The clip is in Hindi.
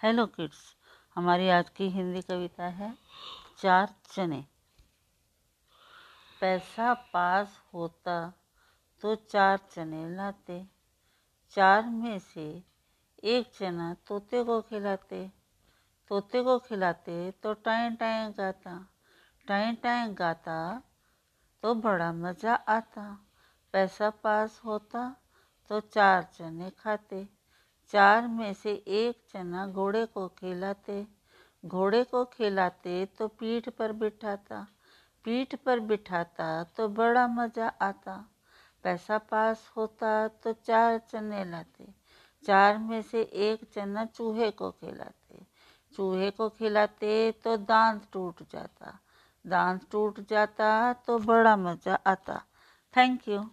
हेलो किड्स हमारी आज की हिंदी कविता है, चार चने। पैसा पास होता तो चार चने लाते। चार में से एक चना तोते को खिलाते। तोते को खिलाते तो टाइम टाइम गाता। टाइम टाइम गाता तो बड़ा मज़ा आता। पैसा पास होता तो चार चने खाते। चार में से एक चना घोड़े को खिलाते। घोड़े को खिलाते तो पीठ पर बिठाता। पीठ पर बिठाता तो बड़ा मज़ा आता। पैसा पास होता तो चार चने लाते। चार में से एक चना चूहे को खिलाते। चूहे को खिलाते तो दांत टूट जाता। दांत टूट जाता तो बड़ा मज़ा आता। Thank you.